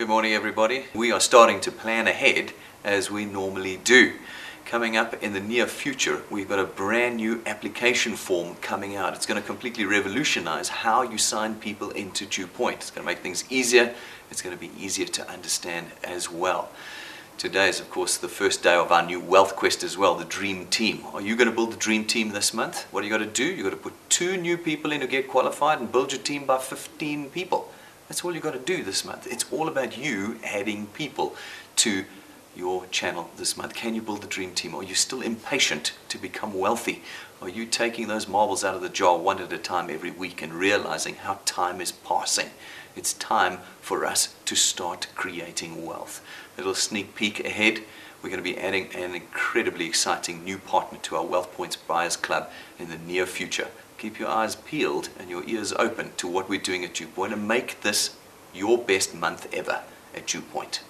Good morning, everybody. We are starting to plan ahead as we normally do. Coming up in the near future, we've got a brand new application form coming out. It's going to completely revolutionize how you sign people into Dew Point. It's going to make things easier. It's going to be easier to understand as well. Today is, of course, the first day of our new Wealth Quest as well, the Dream Team. Are you going to build the Dream Team this month? What do you got to do? You've got to put two new people in to get qualified and build your team by 15 people. That's all you've got to do this month. It's all about you adding people to your channel this month? Can you build the dream team? Are you still impatient to become wealthy? Are you taking those marbles out of the jar one at a time every week and realizing how time is passing? It's time for us to start creating wealth. A little sneak peek ahead. We're going to be adding an incredibly exciting new partner to our Wealth Points Buyers Club in the near future. Keep your eyes peeled and your ears open to what we're doing at Dew Point and make this your best month ever at Dew Point.